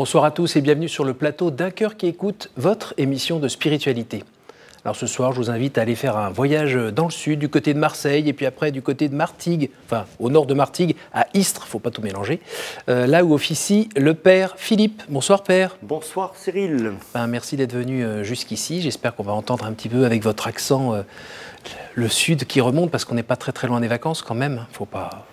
Bonsoir à tous et bienvenue sur le plateau d'un cœur qui écoute votre émission de spiritualité. Alors ce soir, je vous invite à aller faire un voyage dans le sud, du côté de Marseille, et puis après du côté de Martigues, enfin au nord de Martigues, à Istres, faut pas tout mélanger, euh, là où officie le père Philippe. Bonsoir père. Bonsoir Cyril. Ben, merci d'être venu euh, jusqu'ici. J'espère qu'on va entendre un petit peu avec votre accent euh, le sud qui remonte, parce qu'on n'est pas très très loin des vacances quand même. Faut pas,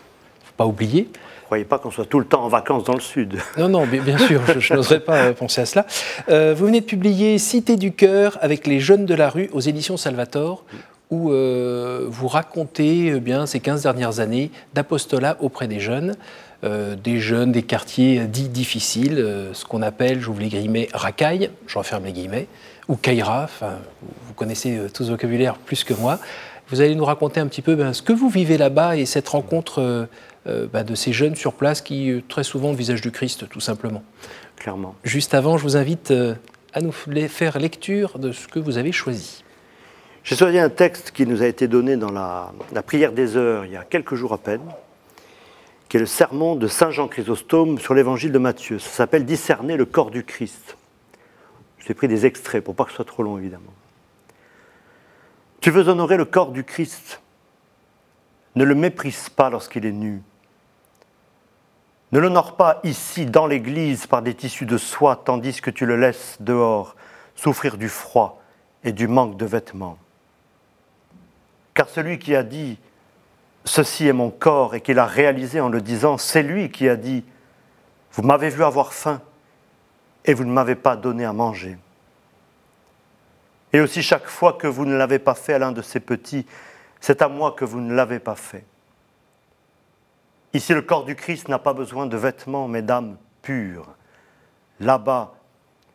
faut pas oublier croyez pas qu'on soit tout le temps en vacances dans le Sud. Non, non, bien sûr, je, n'oserais pas penser à cela. Euh, vous venez de publier Cité du cœur avec les jeunes de la rue aux éditions Salvator, où euh, vous racontez eh bien, ces 15 dernières années d'apostolat auprès des jeunes. Euh, des jeunes des quartiers dits difficiles, ce qu'on appelle, j'ouvre les guillemets, racaille, je referme les guillemets, ou enfin, vous connaissez tout ce vocabulaire plus que moi. Vous allez nous raconter un petit peu ben, ce que vous vivez là-bas et cette rencontre euh, bah, de ces jeunes sur place qui, euh, très souvent, visage du Christ, tout simplement. Clairement. Juste avant, je vous invite euh, à nous faire lecture de ce que vous avez choisi. J'ai choisi un texte qui nous a été donné dans la, prière des heures il y a quelques jours à peine, qui est le sermon de Saint Jean Chrysostome sur l'évangile de Matthieu. Ça s'appelle Discerner le corps du Christ. J'ai pris des extraits pour pas que ce soit trop long, évidemment. Tu veux honorer le corps du Christ? Ne le méprise pas lorsqu'il est nu. Ne l'honore pas ici dans l'Église par des tissus de soie, tandis que tu le laisses dehors souffrir du froid et du manque de vêtements. Car celui qui a dit Ceci est mon corps et qu'il a réalisé en le disant, c'est lui qui a dit Vous m'avez vu avoir faim et vous ne m'avez pas donné à manger. Et aussi chaque fois que vous ne l'avez pas fait à l'un de ces petits, c'est à moi que vous ne l'avez pas fait. Ici, le corps du Christ n'a pas besoin de vêtements, mais d'âmes pures. Là-bas,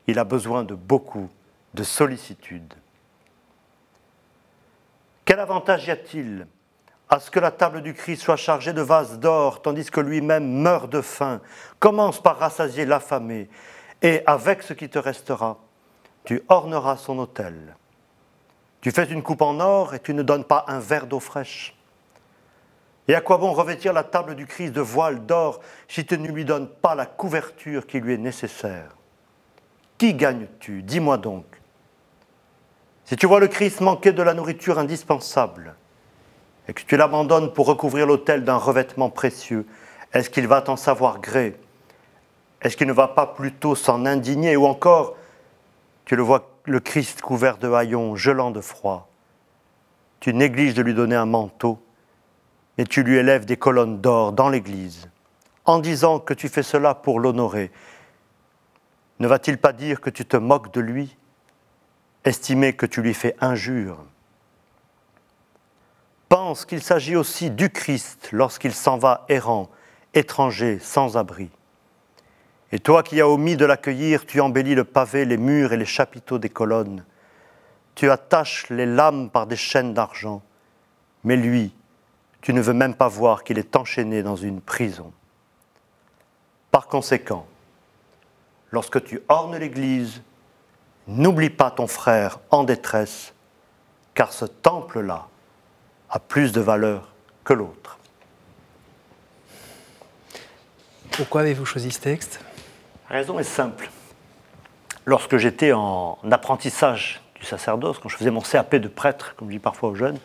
il a besoin de beaucoup de sollicitude. Quel avantage y a-t-il à ce que la table du Christ soit chargée de vases d'or, tandis que lui-même meurt de faim Commence par rassasier l'affamé, et avec ce qui te restera, tu orneras son autel. Tu fais une coupe en or et tu ne donnes pas un verre d'eau fraîche. Et à quoi bon revêtir la table du Christ de voile d'or si tu ne lui donnes pas la couverture qui lui est nécessaire? Qui gagnes-tu? Dis-moi donc. Si tu vois le Christ manquer de la nourriture indispensable et que tu l'abandonnes pour recouvrir l'autel d'un revêtement précieux, est-ce qu'il va t'en savoir gré? Est-ce qu'il ne va pas plutôt s'en indigner? Ou encore, tu le vois le Christ couvert de haillons, gelant de froid. Tu négliges de lui donner un manteau et tu lui élèves des colonnes d'or dans l'Église, en disant que tu fais cela pour l'honorer. Ne va-t-il pas dire que tu te moques de lui, estimer que tu lui fais injure? Pense qu'il s'agit aussi du Christ lorsqu'il s'en va errant, étranger, sans abri. Et toi qui as omis de l'accueillir, tu embellis le pavé, les murs et les chapiteaux des colonnes. Tu attaches les lames par des chaînes d'argent. Mais lui, tu ne veux même pas voir qu'il est enchaîné dans une prison. Par conséquent, lorsque tu ornes l'Église, n'oublie pas ton frère en détresse, car ce temple-là a plus de valeur que l'autre. Pourquoi avez-vous choisi ce texte? La raison est simple. Lorsque j'étais en apprentissage du sacerdoce, quand je faisais mon CAP de prêtre, comme je dis parfois aux jeunes,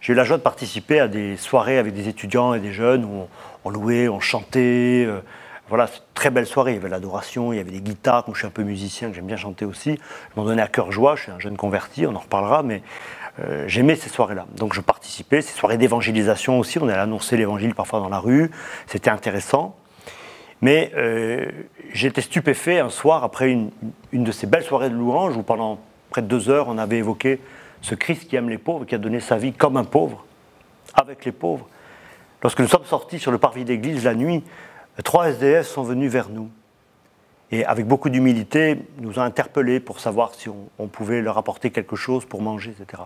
j'ai eu la joie de participer à des soirées avec des étudiants et des jeunes où on, louait, on chantait. Euh, voilà, très belle soirée. Il y avait l'adoration, il y avait des guitares. Moi, je suis un peu musicien, que j'aime bien chanter aussi. Je m'en donnais à cœur joie. Je suis un jeune converti, on en reparlera, mais euh, j'aimais ces soirées-là. Donc, je participais. Ces soirées d'évangélisation aussi. On allait annoncer l'évangile parfois dans la rue. C'était intéressant. Mais euh, j'étais stupéfait un soir après une, une, de ces belles soirées de louange où pendant près de deux heures, on avait évoqué ce Christ qui aime les pauvres, qui a donné sa vie comme un pauvre, avec les pauvres. Lorsque nous sommes sortis sur le parvis d'église la nuit, trois SDF sont venus vers nous. Et avec beaucoup d'humilité, nous ont interpellés pour savoir si on, pouvait leur apporter quelque chose pour manger, etc.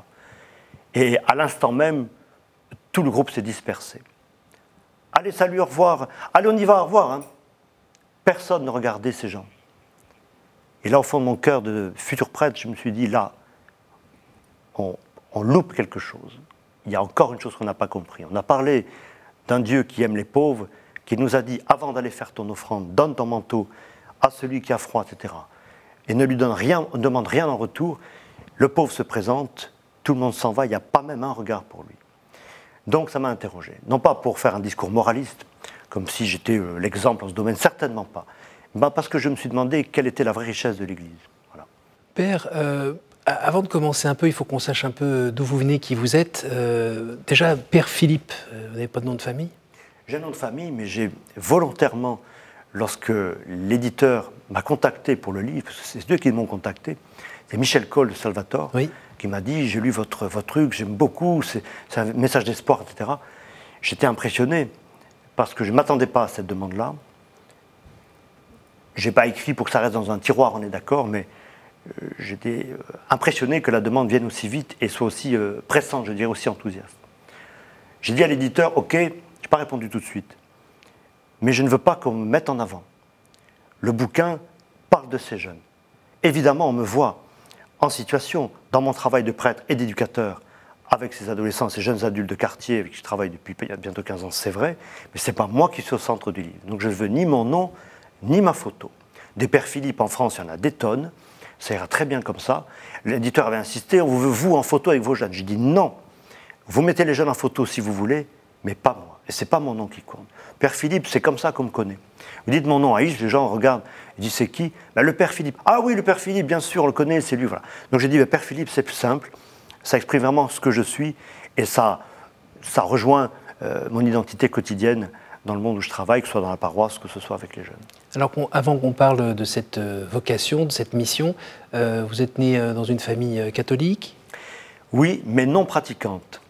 Et à l'instant même, tout le groupe s'est dispersé. Allez, salut, au revoir. Allez, on y va, au revoir. Hein. Personne ne regardait ces gens. Et là, au fond de mon cœur de futur prêtre, je me suis dit, là, on, loupe quelque chose. Il y a encore une chose qu'on n'a pas compris. On a parlé d'un Dieu qui aime les pauvres, qui nous a dit, avant d'aller faire ton offrande, donne ton manteau à celui qui a froid, etc., et ne lui donne rien, ne demande rien en retour, le pauvre se présente, tout le monde s'en va, il n'y a pas même un regard pour lui. Donc ça m'a interrogé. Non pas pour faire un discours moraliste, comme si j'étais euh, l'exemple en ce domaine, certainement pas. Mais parce que je me suis demandé quelle était la vraie richesse de l'Église. Voilà. Père, euh, avant de commencer un peu, il faut qu'on sache un peu d'où vous venez, qui vous êtes. Euh, déjà, Père Philippe, vous n'avez pas de nom de famille? J'ai un nom de famille, mais j'ai volontairement, lorsque l'éditeur m'a contacté pour le livre, c'est eux qui m'ont contacté, c'est Michel Cole de Salvatore, oui. qui m'a dit J'ai lu votre, votre truc, j'aime beaucoup, c'est un message d'espoir, etc. J'étais impressionné parce que je ne m'attendais pas à cette demande-là. Je n'ai pas écrit pour que ça reste dans un tiroir, on est d'accord, mais euh, j'étais euh, impressionné que la demande vienne aussi vite et soit aussi euh, pressante, je dirais aussi enthousiaste. J'ai dit à l'éditeur Ok, je n'ai pas répondu tout de suite, mais je ne veux pas qu'on me mette en avant. Le bouquin parle de ces jeunes. Évidemment, on me voit en situation, dans mon travail de prêtre et d'éducateur, avec ces adolescents, ces jeunes adultes de quartier avec qui je travaille depuis bientôt 15 ans, c'est vrai, mais ce n'est pas moi qui suis au centre du livre. Donc je ne veux ni mon nom, ni ma photo. Des pères Philippe en France, il y en a des tonnes, ça ira très bien comme ça. L'éditeur avait insisté, on veut vous en photo avec vos jeunes. J'ai dit non, vous mettez les jeunes en photo si vous voulez, mais pas moi. Et c'est pas mon nom qui compte. Père Philippe, c'est comme ça qu'on me connaît. Vous dites mon nom à Yves, les gens regardent, ils disent c'est qui? Ben, Le Père Philippe. Ah oui, le Père Philippe, bien sûr, on le connaît, c'est lui. Donc j'ai dit, ben, Père Philippe, c'est plus simple, ça exprime vraiment ce que je suis et ça, ça rejoint euh, mon identité quotidienne dans le monde où je travaille, que ce soit dans la paroisse, que ce soit avec les jeunes. Alors avant qu'on parle de cette euh, vocation, de cette mission, euh, vous êtes né dans une famille catholique? Oui, mais non pratiquante.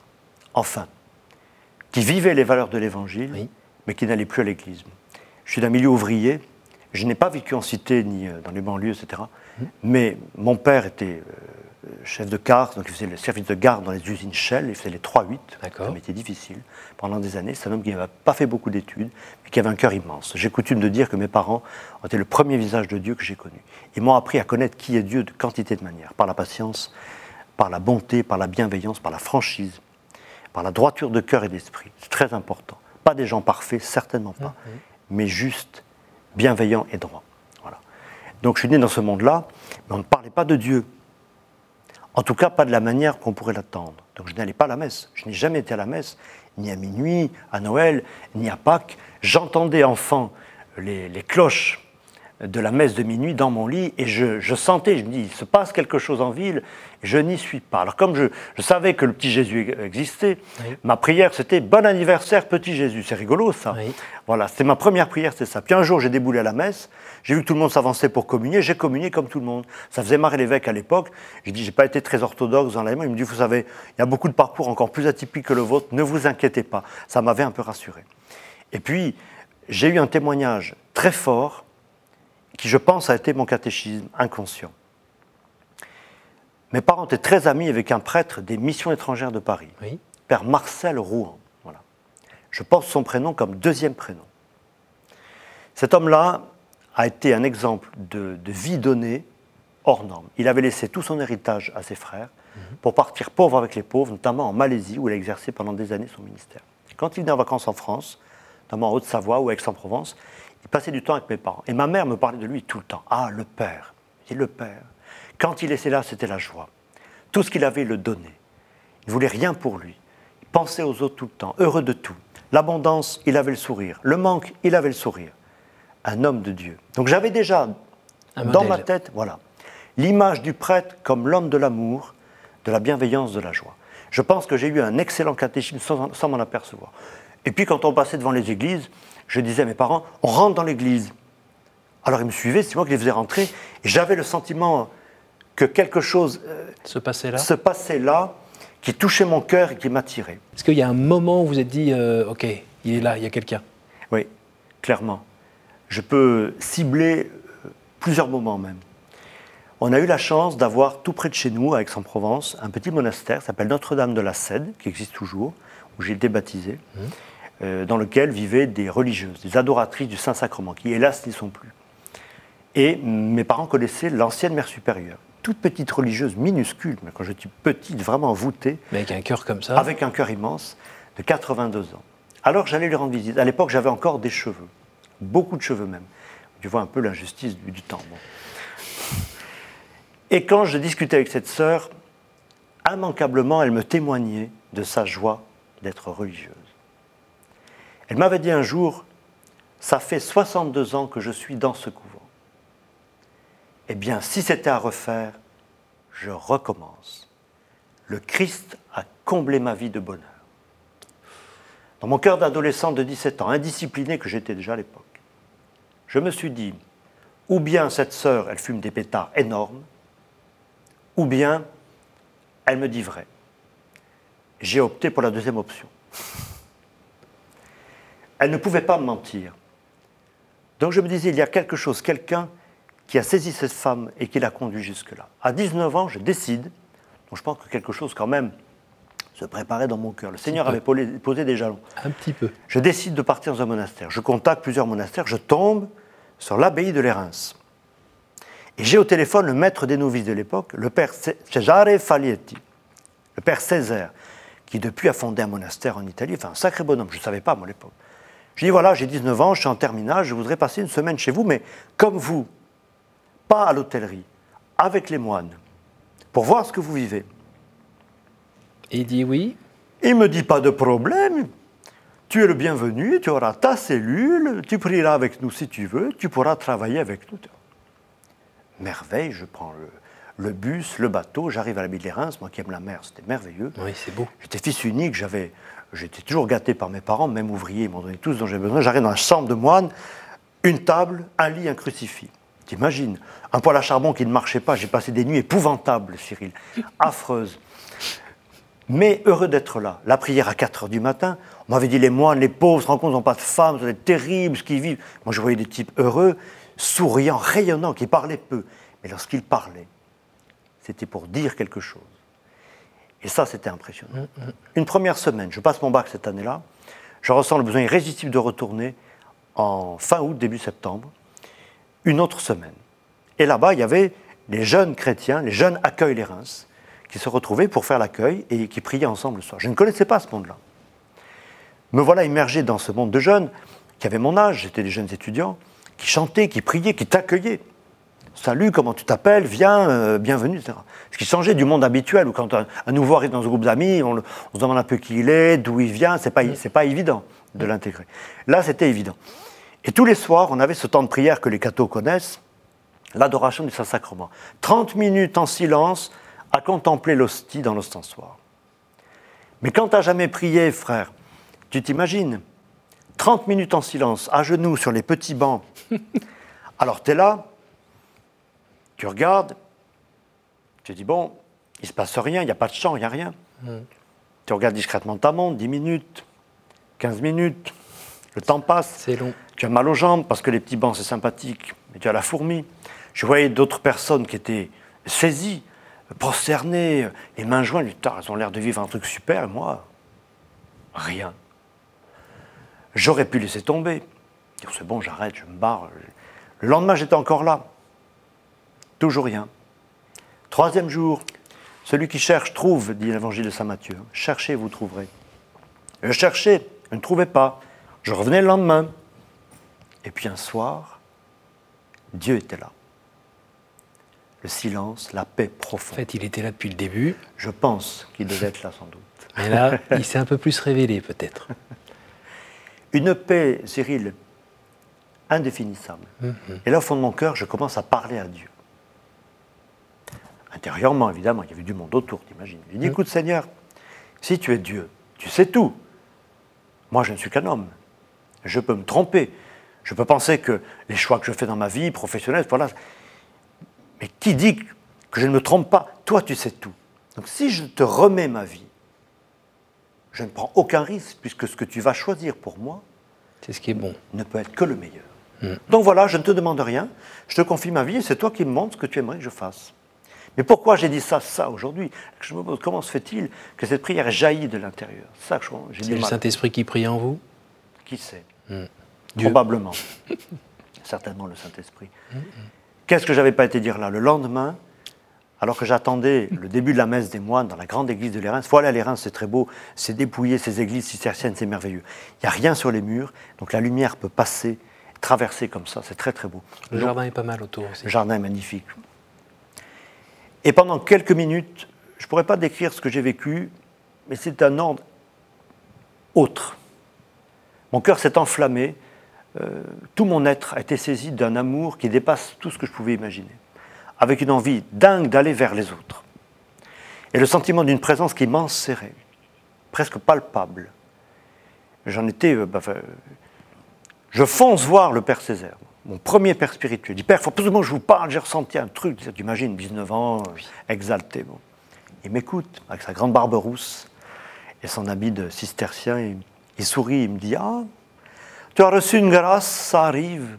Enfin, qui vivait les valeurs de l'Évangile, mais qui n'allait plus à l'Église. Je suis d'un milieu ouvrier, je n'ai pas vécu en cité ni dans les banlieues, etc. Mmh. Mais mon père était chef de car, donc il faisait le service de garde dans les usines Shell, il faisait les 3-8, un métier difficile pendant des années. C'est un homme qui n'avait pas fait beaucoup d'études, mais qui avait un cœur immense. J'ai coutume de dire que mes parents ont été le premier visage de Dieu que j'ai connu. Ils m'ont appris à connaître qui est Dieu de quantité de manières, par la patience, par la bonté, par la bienveillance, par la franchise, par la droiture de cœur et d'esprit. C'est très important. Pas des gens parfaits, certainement pas, mhm. mais juste, bienveillants et droits. Voilà. Donc je suis né dans ce monde-là, mais on ne parlait pas de Dieu. En tout cas, pas de la manière qu'on pourrait l'attendre. Donc je n'allais pas à la messe. Je n'ai jamais été à la messe, ni à minuit, à Noël, ni à Pâques. J'entendais les, les cloches de la messe de minuit dans mon lit et je, sentais, je me dis, il se passe quelque chose en ville et je n'y suis pas. Alors comme je, savais que le petit Jésus existait, ma prière c'était bon anniversaire petit Jésus. C'est rigolo ça. Voilà, c'était ma première prière, c'est ça. Puis un jour j'ai déboulé à la messe, j'ai vu que tout le monde s'avançait pour communier, j'ai communié comme tout le monde. Ça faisait marrer l'évêque à l'époque. J'ai dit, j'ai pas été très orthodoxe dans l'aimant. Il me dit, vous savez, il y a beaucoup de parcours encore plus atypiques que le vôtre, ne vous inquiétez pas. Ça m'avait un peu rassuré. Et puis, j'ai eu un témoignage très fort qui, je pense, a été mon catéchisme inconscient. Mes parents étaient très amis avec un prêtre des missions étrangères de Paris, Père Marcel Rouen. Voilà. Je porte son prénom comme deuxième prénom. Cet homme-là a été un exemple de, vie donnée hors norme. Il avait laissé tout son héritage à ses frères mhm. pour partir pauvre avec les pauvres, notamment en Malaisie, où il a exercé pendant des années son ministère. Quand il venait en vacances en France, notamment en Haute-Savoie ou Aix-en-Provence, il passait du temps avec mes parents. Et ma mère me parlait de lui tout le temps. Ah, le père. Et le père. Quand il était là, c'était la joie. Tout ce qu'il avait, il le donnait. Il ne voulait rien pour lui. Il pensait aux autres tout le temps, heureux de tout. L'abondance, il avait le sourire. Le manque, il avait le sourire. Un homme de Dieu. Donc j'avais déjà dans ma tête, voilà, l'image du prêtre comme l'homme de l'amour, de la bienveillance, de la joie. Je pense que j'ai eu un excellent catéchisme sans m'en apercevoir. Et puis quand on passait devant les églises, je disais à mes parents, on rentre dans l'église. Alors ils me suivaient, c'est moi qui les faisais rentrer, et j'avais le sentiment que quelque chose euh, se passait là, se passait là qui touchait mon cœur et qui m'attirait. Est-ce qu'il y a un moment où vous vous êtes dit, euh, ok, il est là, il y a quelqu'un? Oui, clairement. Je peux cibler euh, plusieurs moments même. On a eu la chance d'avoir tout près de chez nous, à Aix-en-Provence, un petit monastère qui s'appelle Notre-Dame de la Cède, qui existe toujours, où j'ai été baptisé. Mmh. Euh, dans lequel vivaient des religieuses, des adoratrices du Saint-Sacrement, qui hélas n'y sont plus. Et mes parents connaissaient l'ancienne mère supérieure, toute petite religieuse minuscule, mais quand je dis petite, vraiment voûtée. Mais avec un cœur comme ça Avec un cœur immense, de 82 ans. Alors j'allais lui rendre visite. À l'époque, j'avais encore des cheveux, beaucoup de cheveux même. Tu vois un peu l'injustice du, temps. Et quand je discutais avec cette sœur, immanquablement, elle me témoignait de sa joie d'être religieuse. Elle m'avait dit un jour, ça fait 62 ans que je suis dans ce couvent. Eh bien, si c'était à refaire, je recommence. Le Christ a comblé ma vie de bonheur. Dans mon cœur d'adolescent de 17 ans, indiscipliné que j'étais déjà à l'époque, je me suis dit, ou bien cette sœur, elle fume des pétards énormes, ou bien elle me dit vrai. J'ai opté pour la deuxième option. Elle ne pouvait pas me mentir. Donc je me disais, il y a quelque chose, quelqu'un qui a saisi cette femme et qui l'a conduit jusque-là. À 19 ans, je décide, donc je pense que quelque chose quand même se préparait dans mon cœur. Le Seigneur avait posé des jalons. Un petit peu. Je décide de partir dans un monastère. Je contacte plusieurs monastères. Je tombe sur l'abbaye de Lérins. Et j'ai au téléphone le maître des novices de l'époque, le père Cesare Falietti, le père Césaire, qui depuis a fondé un monastère en Italie, enfin un sacré bonhomme, je ne savais pas moi à l'époque. Je dis voilà, j'ai 19 ans, je suis en terminale, je voudrais passer une semaine chez vous, mais comme vous, pas à l'hôtellerie, avec les moines, pour voir ce que vous vivez. Il dit oui. Il me dit pas de problème. Tu es le bienvenu, tu auras ta cellule, tu prieras avec nous si tu veux, tu pourras travailler avec nous. Merveille, je prends le, bus, le bateau, j'arrive à la ville des Reims, moi qui aime la mer, c'était merveilleux. Oui, c'est beau. J'étais fils unique, j'avais, j'étais toujours gâté par mes parents, même ouvriers, ils m'ont donné tout ce dont j'ai besoin. J'arrive dans la chambre de moine, une table, un lit, un crucifix. T'imagines Un poêle à charbon qui ne marchait pas. J'ai passé des nuits épouvantables, Cyril, affreuses. Mais heureux d'être là. La prière à 4 heures du matin. On m'avait dit les moines, les pauvres, se rendent compte, n'ont pas de femmes, c'est terrible ce qu'ils vivent. Moi, je voyais des types heureux, souriants, rayonnants, qui parlaient peu. Mais lorsqu'ils parlaient, c'était pour dire quelque chose. Et ça, c'était impressionnant. Une première semaine, je passe mon bac cette année-là, je ressens le besoin irrésistible de retourner en fin août, début septembre une autre semaine. Et là-bas, il y avait les jeunes chrétiens, les jeunes accueillent les Reims, qui se retrouvaient pour faire l'accueil et qui priaient ensemble le soir. Je ne connaissais pas ce monde-là. Me voilà immergé dans ce monde de jeunes qui avaient mon âge, j'étais des jeunes étudiants, qui chantaient, qui priaient, qui t'accueillaient. Salut, comment tu t'appelles? Viens, euh, bienvenue, etc. Ce qui changeait du monde habituel où quand un, nouveau arrive dans un groupe d'amis, on, se demande un peu qui il est, d'où il vient, c'est pas, pas évident de l'intégrer. Là, c'était évident. Et tous les soirs, on avait ce temps de prière que les cathos connaissent, l'adoration du Saint-Sacrement. 30 minutes en silence à contempler l'hostie dans l'ostensoir. Mais quand tu n'as jamais prié, frère, tu t'imagines? 30 minutes en silence, à genoux sur les petits bancs. Alors tu es là, tu regardes, tu dis bon, il ne se passe rien, il n'y a pas de chant, il n'y a rien. Mm. Tu regardes discrètement ta montre, 10 minutes, 15 minutes, le temps passe. C'est long. Tu as mal aux jambes parce que les petits bancs, c'est sympathique, mais tu as la fourmi. Je voyais d'autres personnes qui étaient saisies, prosternées, les mains jointes. elles ont l'air de vivre un truc super, et moi, rien. J'aurais pu laisser tomber. C'est bon, j'arrête, je me barre. Le lendemain, j'étais encore là. Toujours rien. Troisième jour, celui qui cherche trouve, dit l'évangile de Saint Matthieu. Cherchez, vous trouverez. Je cherchais, je ne trouvais pas. Je revenais le lendemain. Et puis un soir, Dieu était là. Le silence, la paix profonde. En fait, il était là depuis le début. Je pense qu'il devait être là sans doute. Mais là, il s'est un peu plus révélé peut-être. Une paix, Cyril, indéfinissable. Mhm. Et là, au fond de mon cœur, je commence à parler à Dieu. Intérieurement, évidemment, il y avait du monde autour, t'imagines. Il dit, écoute Seigneur, si tu es Dieu, tu sais tout. Moi, je ne suis qu'un homme. Je peux me tromper. Je peux penser que les choix que je fais dans ma vie professionnelle, voilà. Mais qui dit que je ne me trompe pas? Toi, tu sais tout. Donc si je te remets ma vie, je ne prends aucun risque, puisque ce que tu vas choisir pour moi, c'est ce qui est bon. Ne peut être que le meilleur. Hmm. Donc voilà, je ne te demande rien, je te confie ma vie et c'est toi qui me montres ce que tu aimerais que je fasse. Mais pourquoi j'ai dit ça, ça aujourd'hui Je me pose comment se fait-il que cette prière jaillit de l'intérieur? C'est le Saint-Esprit qui prie en vous? Qui sait? Hmm. Probablement. Certainement le Saint-Esprit. Qu'est-ce que j'avais pas été dire là? Le lendemain, alors que j'attendais le début de la messe des moines dans la grande église de l'Érins, voilà l'Érins, c'est très beau, c'est dépouillé, ces églises cisterciennes, c'est merveilleux. Il n'y a rien sur les murs, donc la lumière peut passer traverser comme ça. C'est très très beau. Le jardin est pas mal autour aussi. Le jardin est magnifique. Et pendant quelques minutes, je ne pourrais pas décrire ce que j'ai vécu, mais c'est un ordre autre. Mon cœur s'est enflammé, euh, tout mon être a été saisi d'un amour qui dépasse tout ce que je pouvais imaginer, avec une envie dingue d'aller vers les autres. Et le sentiment d'une présence qui m'enserrait, presque palpable. J'en étais. Euh, bah, je fonce voir le Père Césaire, mon premier Père spirituel. Il dit Père, il faut absolument que je vous parle, j'ai ressenti un truc. Tu imagines, 19 ans, exalté. Bon. Il m'écoute, avec sa grande barbe rousse et son habit de cistercien. Il, il sourit, il me dit Ah, tu as reçu une grâce, ça arrive.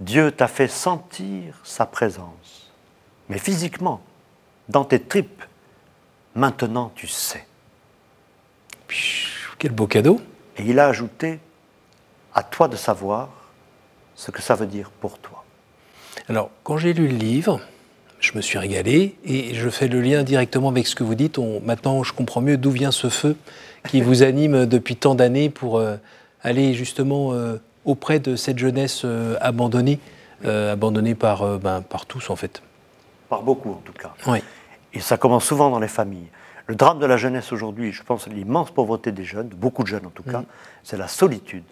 Dieu t'a fait sentir sa présence. Mais physiquement, dans tes tripes, maintenant tu sais. Quel beau cadeau. Et il a ajouté, à toi de savoir ce que ça veut dire pour toi. Alors, quand j'ai lu le livre, je me suis régalé et je fais le lien directement avec ce que vous dites. maintenant, je comprends mieux d'où vient ce feu qui vous anime depuis tant d'années pour euh, aller justement euh, auprès de cette jeunesse euh, abandonnée, abandonnée par, ben, par tous en fait. Par beaucoup en tout cas. Oui. Et ça commence souvent dans les familles. Le drame de la jeunesse aujourd'hui, je pense l'immense pauvreté des jeunes, beaucoup de jeunes en tout cas, mm. c'est la solitude.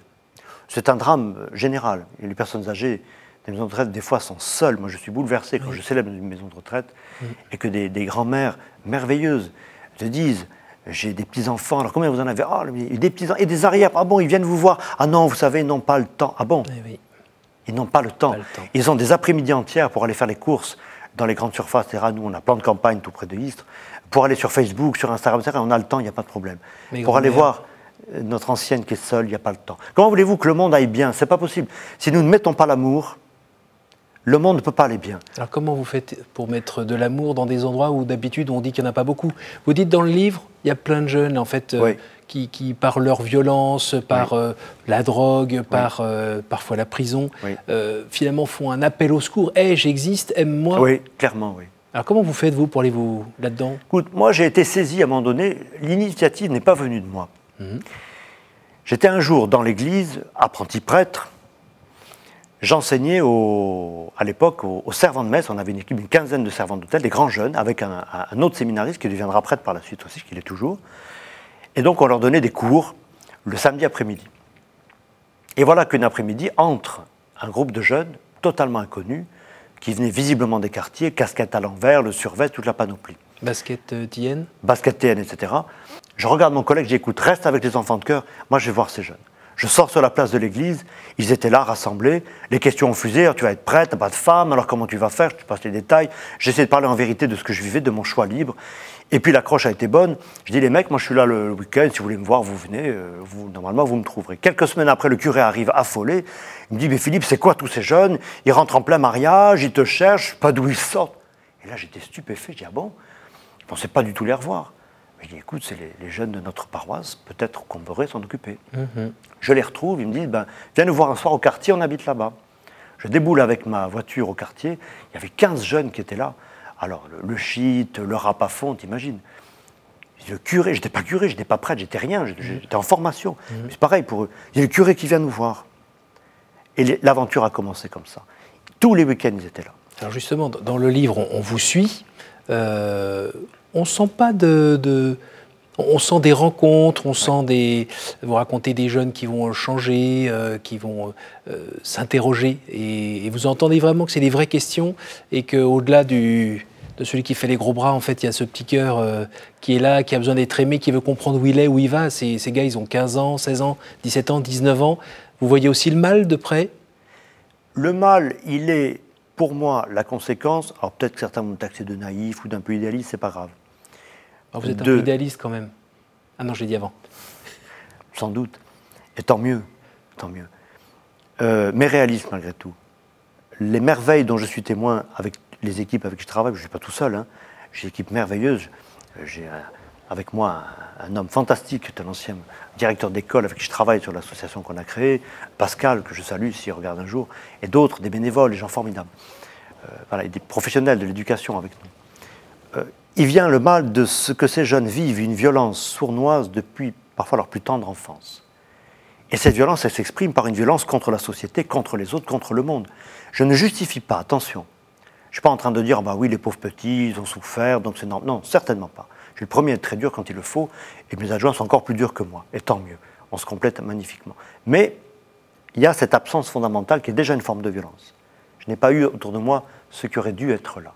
C'est un drame général. Et les personnes âgées des maisons de retraite, des fois, sont seules. Moi, je suis bouleversé quand je célèbre une maison de retraite et que des, des grands-mères merveilleuses te disent j'ai des petits-enfants, alors combien vous en avez? Ah, des petits et des arrières, ah bon, ils viennent vous voir. Ah non, vous savez, ils n'ont pas le temps. Ah bon? Ils n'ont pas le, temps. Ils ont des après-midi entières pour aller faire les courses dans les grandes surfaces, etc. Nous, on a plein de campagne tout près de Istres. Pour aller sur Facebook, sur Instagram, etc. On a le temps, il n'y a pas de problème. pour aller voir notre ancienne qui est seule, il n'y a pas le temps. Comment voulez-vous que le monde aille bien? C'est pas possible. Si nous ne mettons pas l'amour, le monde ne peut pas aller bien. Alors comment vous faites pour mettre de l'amour dans des endroits où d'habitude on dit qu'il n'y en a pas beaucoup? Vous dites dans le livre, il y a plein de jeunes en fait euh, qui, qui, par leur violence, par euh, la drogue, par euh, parfois la prison, finalement font un appel au secours. Hé, j'existe, aime-moi. Oui, clairement, oui. Alors comment vous faites vous pour aller vous là-dedans? Écoute, moi j'ai été saisi à un moment donné. L'initiative n'est pas venue de moi. Mhm. J'étais un jour dans l'église, apprenti prêtre, J'enseignais à l'époque aux, servants de messe. On avait une équipe, une quinzaine de servants d'hôtel, des grands jeunes, avec un, autre séminariste qui deviendra prêtre par la suite aussi, qu'il est toujours. Et donc on leur donnait des cours le samedi après-midi. Et voilà qu'une après-midi entre un groupe de jeunes totalement inconnus qui venaient visiblement des quartiers, casquette à l'envers, le survêt, toute la panoplie. Basket euh, TN Basket TN, etc. Je regarde mon collègue, j'écoute, reste avec les enfants de cœur, moi je vais voir ces jeunes. Je sors sur la place de l'église, ils étaient là, rassemblés, les questions ont fusé, tu vas être prête, t'as pas de femme, alors comment tu vas faire, je te passe les détails. J'essaie de parler en vérité de ce que je vivais, de mon choix libre. Et puis l'accroche a été bonne. Je dis, les mecs, moi je suis là le week-end, si vous voulez me voir, vous venez, euh, normalement vous me trouverez. Quelques semaines après, le curé arrive affolé, il me dit, mais Philippe, c'est quoi tous ces jeunes? Ils rentrent en plein mariage, ils te cherchent, pas d'où ils sortent. Et là j'étais stupéfait, je dis, ah bon? Pensais pas du tout les revoir. Je dis, écoute, c'est les, jeunes de notre paroisse, peut-être qu'on pourrait s'en occuper. Mhm. Je les retrouve, ils me disent, ben, viens nous voir un soir au quartier, on habite là-bas. Je déboule avec ma voiture au quartier, il y avait 15 jeunes qui étaient là. Alors, le, le shit, le rap à fond, t'imagines le curé, j'étais pas curé, j'étais pas prêtre, j'étais rien, j'étais en formation. Mhm. C'est pareil pour eux. Il y a le curé qui vient nous voir. Et l'aventure a commencé comme ça. Tous les week-ends, ils étaient là. Alors justement, dans le livre, on, vous suit. Euh, on sent pas de, on sent des rencontres, on sent des. Vous racontez des jeunes qui vont changer, euh, qui vont euh, s'interroger, et, vous entendez vraiment que c'est des vraies questions, et qu'au-delà du, de celui qui fait les gros bras, en fait, il y a ce petit cœur euh, qui est là, qui a besoin d'être aimé, qui veut comprendre où il est, où il va. Ces, ces gars, ils ont 15 ans, 16 ans, 17 ans, 19 ans. Vous voyez aussi le mal de près? Le mal, il est pour moi la conséquence. Alors peut-être que certains vont me taxer de naïf ou d'un peu idéaliste, c'est pas grave. Ah, vous êtes un peu idéaliste quand même. Ah non, j'ai dit avant. Sans doute. Et tant mieux, tant mieux. Euh, mais réaliste malgré tout. Les merveilles dont je suis témoin avec les équipes avec qui je travaille, je ne suis pas tout seul, hein. j'ai une équipe merveilleuse. J'ai avec moi un, homme fantastique, qui est un ancien directeur d'école avec qui je travaille sur l'association qu'on a créée, Pascal, que je salue s'il regarde un jour, et d'autres, des bénévoles, des gens formidables. Euh, voilà, et des professionnels de l'éducation avec nous. Euh, il vient le mal de ce que ces jeunes vivent, une violence sournoise depuis parfois leur plus tendre enfance. Et cette violence, elle s'exprime par une violence contre la société, contre les autres, contre le monde. Je ne justifie pas, attention. Je ne suis pas en train de dire, bah oui, les pauvres petits, ils ont souffert, donc c'est normal. Non, certainement pas. Je suis le premier à être très dur quand il le faut, et mes adjoints sont encore plus durs que moi, et tant mieux. On se complète magnifiquement. Mais il y a cette absence fondamentale qui est déjà une forme de violence. Je n'ai pas eu autour de moi ce qui aurait dû être là.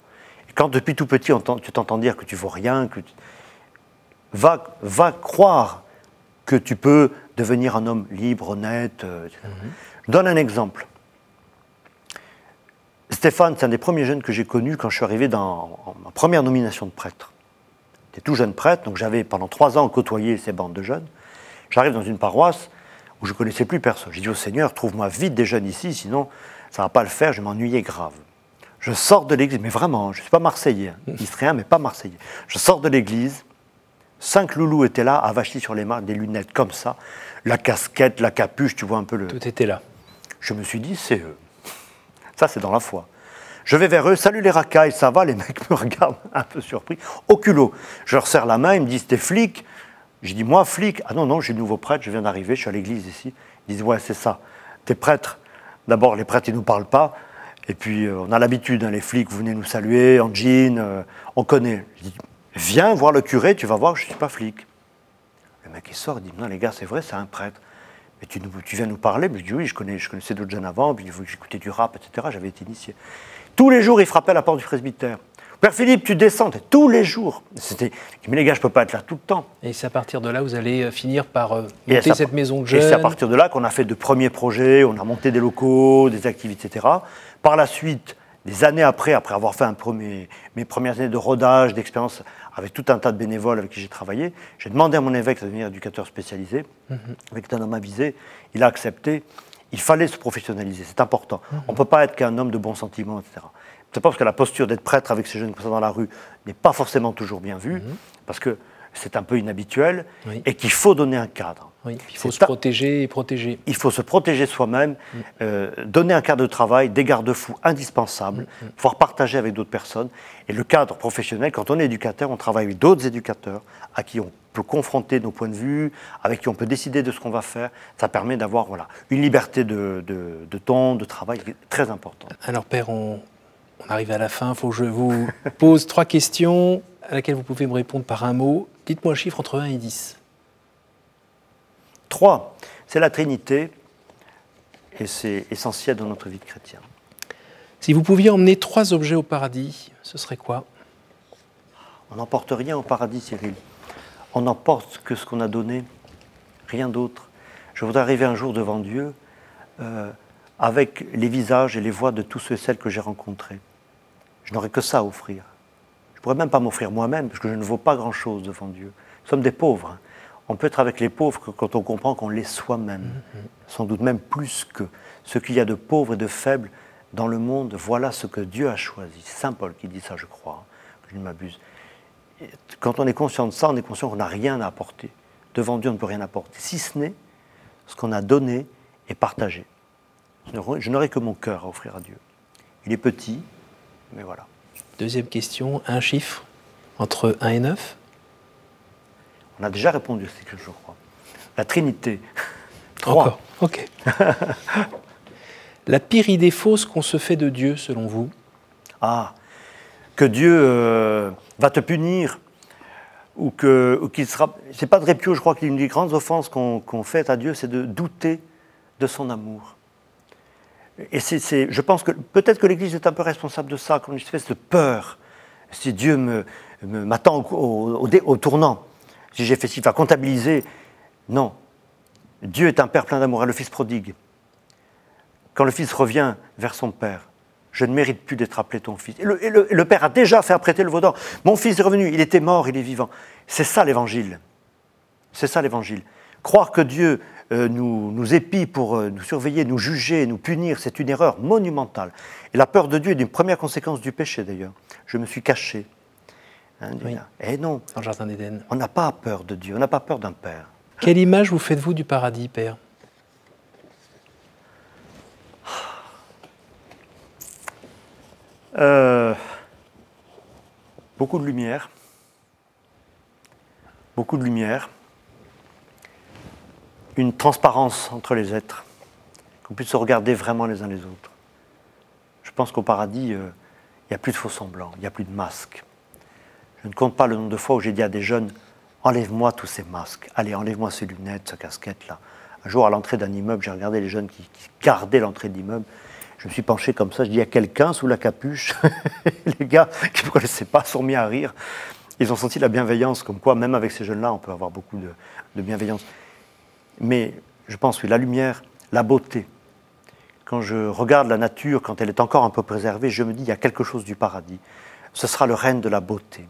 Quand depuis tout petit, tu t'entends dire que tu vaux rien, que va, va croire que tu peux devenir un homme libre, honnête. Euh, mhm. Je donne un exemple. Stéphane, c'est un des premiers jeunes que j'ai connus quand je suis arrivé dans ma première nomination de prêtre. J'étais tout jeune prêtre, donc j'avais pendant trois ans côtoyé ces bandes de jeunes. J'arrive dans une paroisse où je ne connaissais plus personne. J'ai dit au Seigneur, trouve-moi vite des jeunes ici, sinon ça ne va pas le faire, je m'ennuyais grave. Je sors de l'église, mais vraiment, je ne suis pas marseillais, hein, israélien, mais pas marseillais. Je sors de l'église, cinq loulous étaient là, avachis sur les mains, des lunettes comme ça, la casquette, la capuche, tu vois un peu le. Tout était là. Je me suis dit, c'est eux. Ça, c'est dans la foi. Je vais vers eux, salut les racailles, ça va Les mecs me regardent un peu surpris. Au culot. Je leur serre la main, ils me disent, t'es flic? Je dis, moi, flic? Ah non, non, j'ai le nouveau prêtre, je viens d'arriver, je suis à l'église ici. Ils disent, ouais, c'est ça. T'es prêtre D'abord, les prêtres, ils ne nous parlent pas. Et puis, euh, on a l'habitude, hein, les flics, vous venez nous saluer en jean, euh, on connaît. Je dis, viens voir le curé, tu vas voir je ne suis pas flic. Le mec, il sort, il dit, non, les gars, c'est vrai, c'est un prêtre. Mais tu, tu, viens nous parler Mais je dis, oui, je, connais, je connaissais d'autres jeunes avant, puis j'écoutais du rap, etc. J'avais été initié. Tous les jours, il frappait à la porte du presbytère. Père Philippe, tu descends, tous les jours. C'était, mais les gars, je ne peux pas être là tout le temps. Et c'est à partir de là vous allez euh, finir par euh, monter cette maison de jeunes. Et c'est à partir de là qu'on a fait de premiers projets, on a monté des locaux, des activités, etc. Par la suite, des années après, après avoir fait un premier, mes premières années de rodage, d'expérience avec tout un tas de bénévoles avec qui j'ai travaillé, j'ai demandé à mon évêque de devenir éducateur spécialisé, mhm. avec un homme avisé. Il a accepté il fallait se professionnaliser, c'est important. Mhm. On ne peut pas être qu'un homme de bons sentiments, etc. C'est pas parce que la posture d'être prêtre avec ces jeunes comme ça dans la rue n'est pas forcément toujours bien vue, mhm. parce que c'est un peu inhabituel, et qu'il faut donner un cadre. il faut se protéger et protéger. Il faut se protéger soi-même, mhm. euh, donner un cadre de travail, des garde-fous indispensables, pouvoir partager avec d'autres personnes. Et le cadre professionnel, quand on est éducateur, on travaille avec d'autres éducateurs à qui on peut confronter nos points de vue, avec qui on peut décider de ce qu'on va faire. Ça permet d'avoir voilà, une liberté de, de, temps, de travail très importante. Alors Père, on, arrive à la fin. Il faut que je vous pose trois questions à laquelle vous pouvez me répondre par un mot. Dites-moi un chiffre entre 1 et 10. 3. C'est la Trinité et c'est essentiel dans notre vie de chrétien. Si vous pouviez emmener trois objets au paradis, ce serait quoi? On n'emporte rien au paradis, Cyril on n'emporte que ce qu'on a donné, rien d'autre. Je voudrais arriver un jour devant Dieu euh, avec les visages et les voix de tous ceux et celles que j'ai rencontrés. Je n'aurais que ça à offrir. Je ne pourrais même pas m'offrir moi-même, parce que je ne vaux pas grand-chose devant Dieu. Nous sommes des pauvres. Hein. On peut être avec les pauvres quand on comprend qu'on l'est soi-même, mm-hmm. sans doute même plus que ce qu'il y a de pauvres et de faibles dans le monde. Voilà ce que Dieu a choisi. Saint Paul qui dit ça, je crois, hein, que je ne m'abuse quand on est conscient de ça, on est conscient qu'on n'a rien à apporter. Devant Dieu, on ne peut rien apporter, si ce n'est ce qu'on a donné et partagé. Je n'aurai que mon cœur à offrir à Dieu. Il est petit, mais voilà. Deuxième question, un chiffre entre 1 et 9 On a déjà répondu à cette question, je crois. La Trinité. 3. Encore, ok. La pire idée fausse qu'on se fait de Dieu, selon vous? Ah, que Dieu euh, va te punir ou que qu'il sera. C'est pas de répio, je crois qu'une des grandes offenses qu'on fait à Dieu, c'est de douter de son amour. Et c'est, je pense que peut-être que l'Église est un peu responsable de ça, comme une espèce de peur. Si Dieu me, m'attend au, tournant, si j'ai fait ci, va comptabiliser. Non. Dieu est un Père plein d'amour, le Fils prodigue. Quand le Fils revient vers son Père, je ne mérite plus d'être appelé ton fils. Et le, Père a déjà fait apprêter le veau Mon fils est revenu, il était mort, il est vivant. C'est ça l'évangile. C'est ça l'évangile. Croire que Dieu nous, nous, épie pour euh, nous surveiller, nous juger, nous punir, c'est une erreur monumentale. Et la peur de Dieu est une première conséquence du péché d'ailleurs. Je me suis caché. Hein, Et eh non. Dans le jardin d'Éden. On n'a pas peur de Dieu, on n'a pas peur d'un Père. Quelle image vous faites-vous du paradis, Père? Euh, beaucoup de lumière. Beaucoup de lumière. Une transparence entre les êtres, qu'on puisse se regarder vraiment les uns les autres. Je pense qu'au paradis, euh, il n'y a plus de faux semblants, il n'y a plus de masques. Je ne compte pas le nombre de fois où j'ai dit à des jeunes Enlève-moi tous ces masques, allez, enlève-moi ces lunettes, cette casquette-là. Un jour, à l'entrée d'un immeuble, j'ai regardé les jeunes qui, gardaient l'entrée de l'immeuble. Je me suis penché comme ça, je dis a quelqu'un sous la capuche? Les gars qui ne connaissaient pas sont mis à rire. Ils ont senti la bienveillance, comme quoi, même avec ces jeunes-là, on peut avoir beaucoup de bienveillance. Mais je pense, oui, la lumière, la beauté. Quand je regarde la nature, quand elle est encore un peu préservée, je me dis, il y a quelque chose du paradis. Ce sera le règne de la beauté.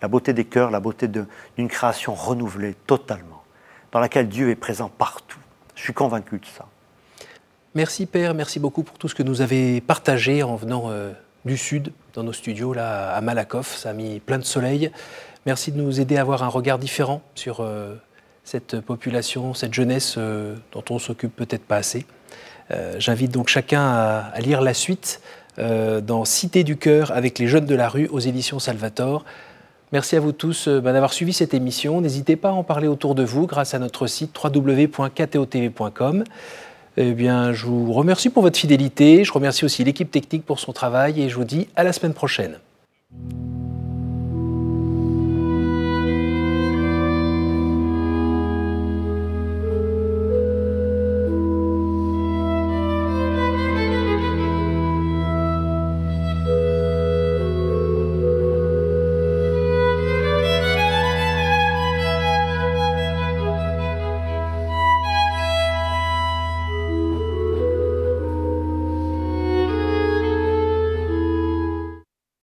La beauté des cœurs, la beauté d'une création renouvelée totalement, dans laquelle Dieu est présent partout. Je suis convaincu de ça. Merci Père, merci beaucoup pour tout ce que nous avez partagé en venant euh, du Sud, dans nos studios là à Malakoff. Ça a mis plein de soleil. Merci de nous aider à avoir un regard différent sur euh, cette population, cette jeunesse euh, dont on s'occupe peut-être pas assez. Euh, j'invite donc chacun à, lire la suite euh, dans Cité du cœur avec les jeunes de la rue aux éditions Salvator. Merci à vous tous ben, d'avoir suivi cette émission. N'hésitez pas à en parler autour de vous grâce à notre site www.ktotv.com. Eh bien, je vous remercie pour votre fidélité. Je remercie aussi l'équipe technique pour son travail et je vous dis à la semaine prochaine.